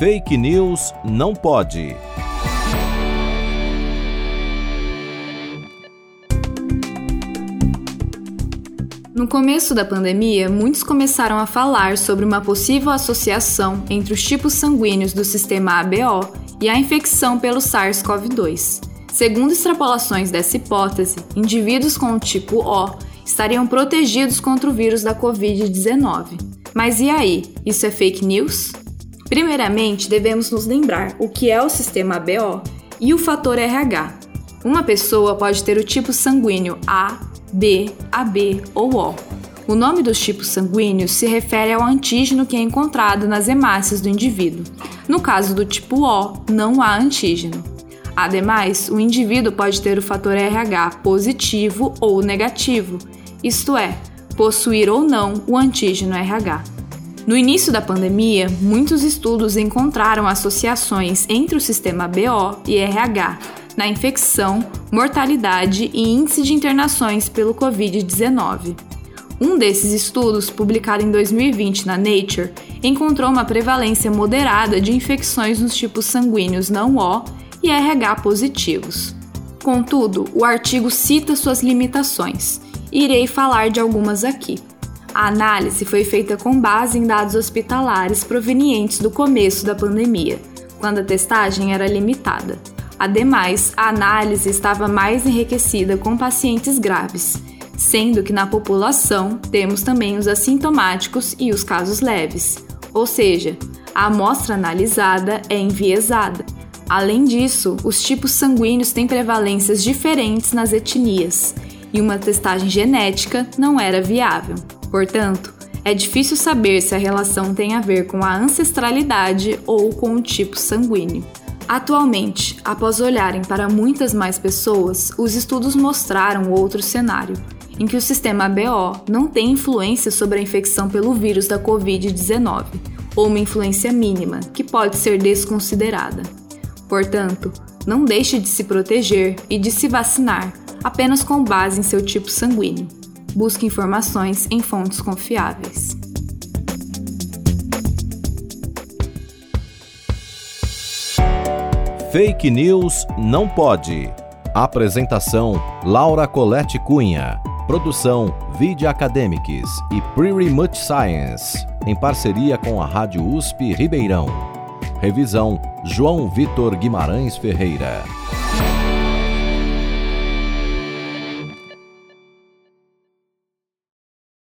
Fake News não pode. No começo da pandemia, muitos começaram a falar sobre uma possível associação entre os tipos sanguíneos do sistema ABO e a infecção pelo SARS-CoV-2. Segundo extrapolações dessa hipótese, indivíduos com o tipo O estariam protegidos contra o vírus da Covid-19. Mas e aí, isso é fake news? Primeiramente, devemos nos lembrar o que é o sistema ABO e o fator RH. Uma pessoa pode ter o tipo sanguíneo A, B, AB ou O. O nome dos tipos sanguíneos se refere ao antígeno que é encontrado nas hemácias do indivíduo. No caso do tipo O, não há antígeno. Ademais, o indivíduo pode ter o fator RH positivo ou negativo, isto é, possuir ou não o antígeno RH. No início da pandemia, muitos estudos encontraram associações entre o sistema BO e RH na infecção, mortalidade e índice de internações pelo Covid-19. Um desses estudos, publicado em 2020 na Nature, encontrou uma prevalência moderada de infecções nos tipos sanguíneos não O e RH positivos. Contudo, o artigo cita suas limitações. e Irei falar de algumas aqui. A análise foi feita com base em dados hospitalares provenientes do começo da pandemia, quando a testagem era limitada. Ademais, a análise estava mais enriquecida com pacientes graves, sendo que na população temos também os assintomáticos e os casos leves, ou seja, a amostra analisada é enviesada. Além disso, os tipos sanguíneos têm prevalências diferentes nas etnias, e uma testagem genética não era viável. Portanto, é difícil saber se a relação tem a ver com a ancestralidade ou com o tipo sanguíneo. Atualmente, após olharem para muitas mais pessoas, os estudos mostraram outro cenário, em que o sistema BO não tem influência sobre a infecção pelo vírus da Covid-19, ou uma influência mínima, que pode ser desconsiderada. Portanto, não deixe de se proteger e de se vacinar apenas com base em seu tipo sanguíneo. Busque informações em fontes confiáveis. Fake News não pode. Apresentação: Laura Colette Cunha. Produção: Vide Academics e Pretty Much Science, em parceria com a Rádio USP Ribeirão. Revisão: João Vitor Guimarães Ferreira.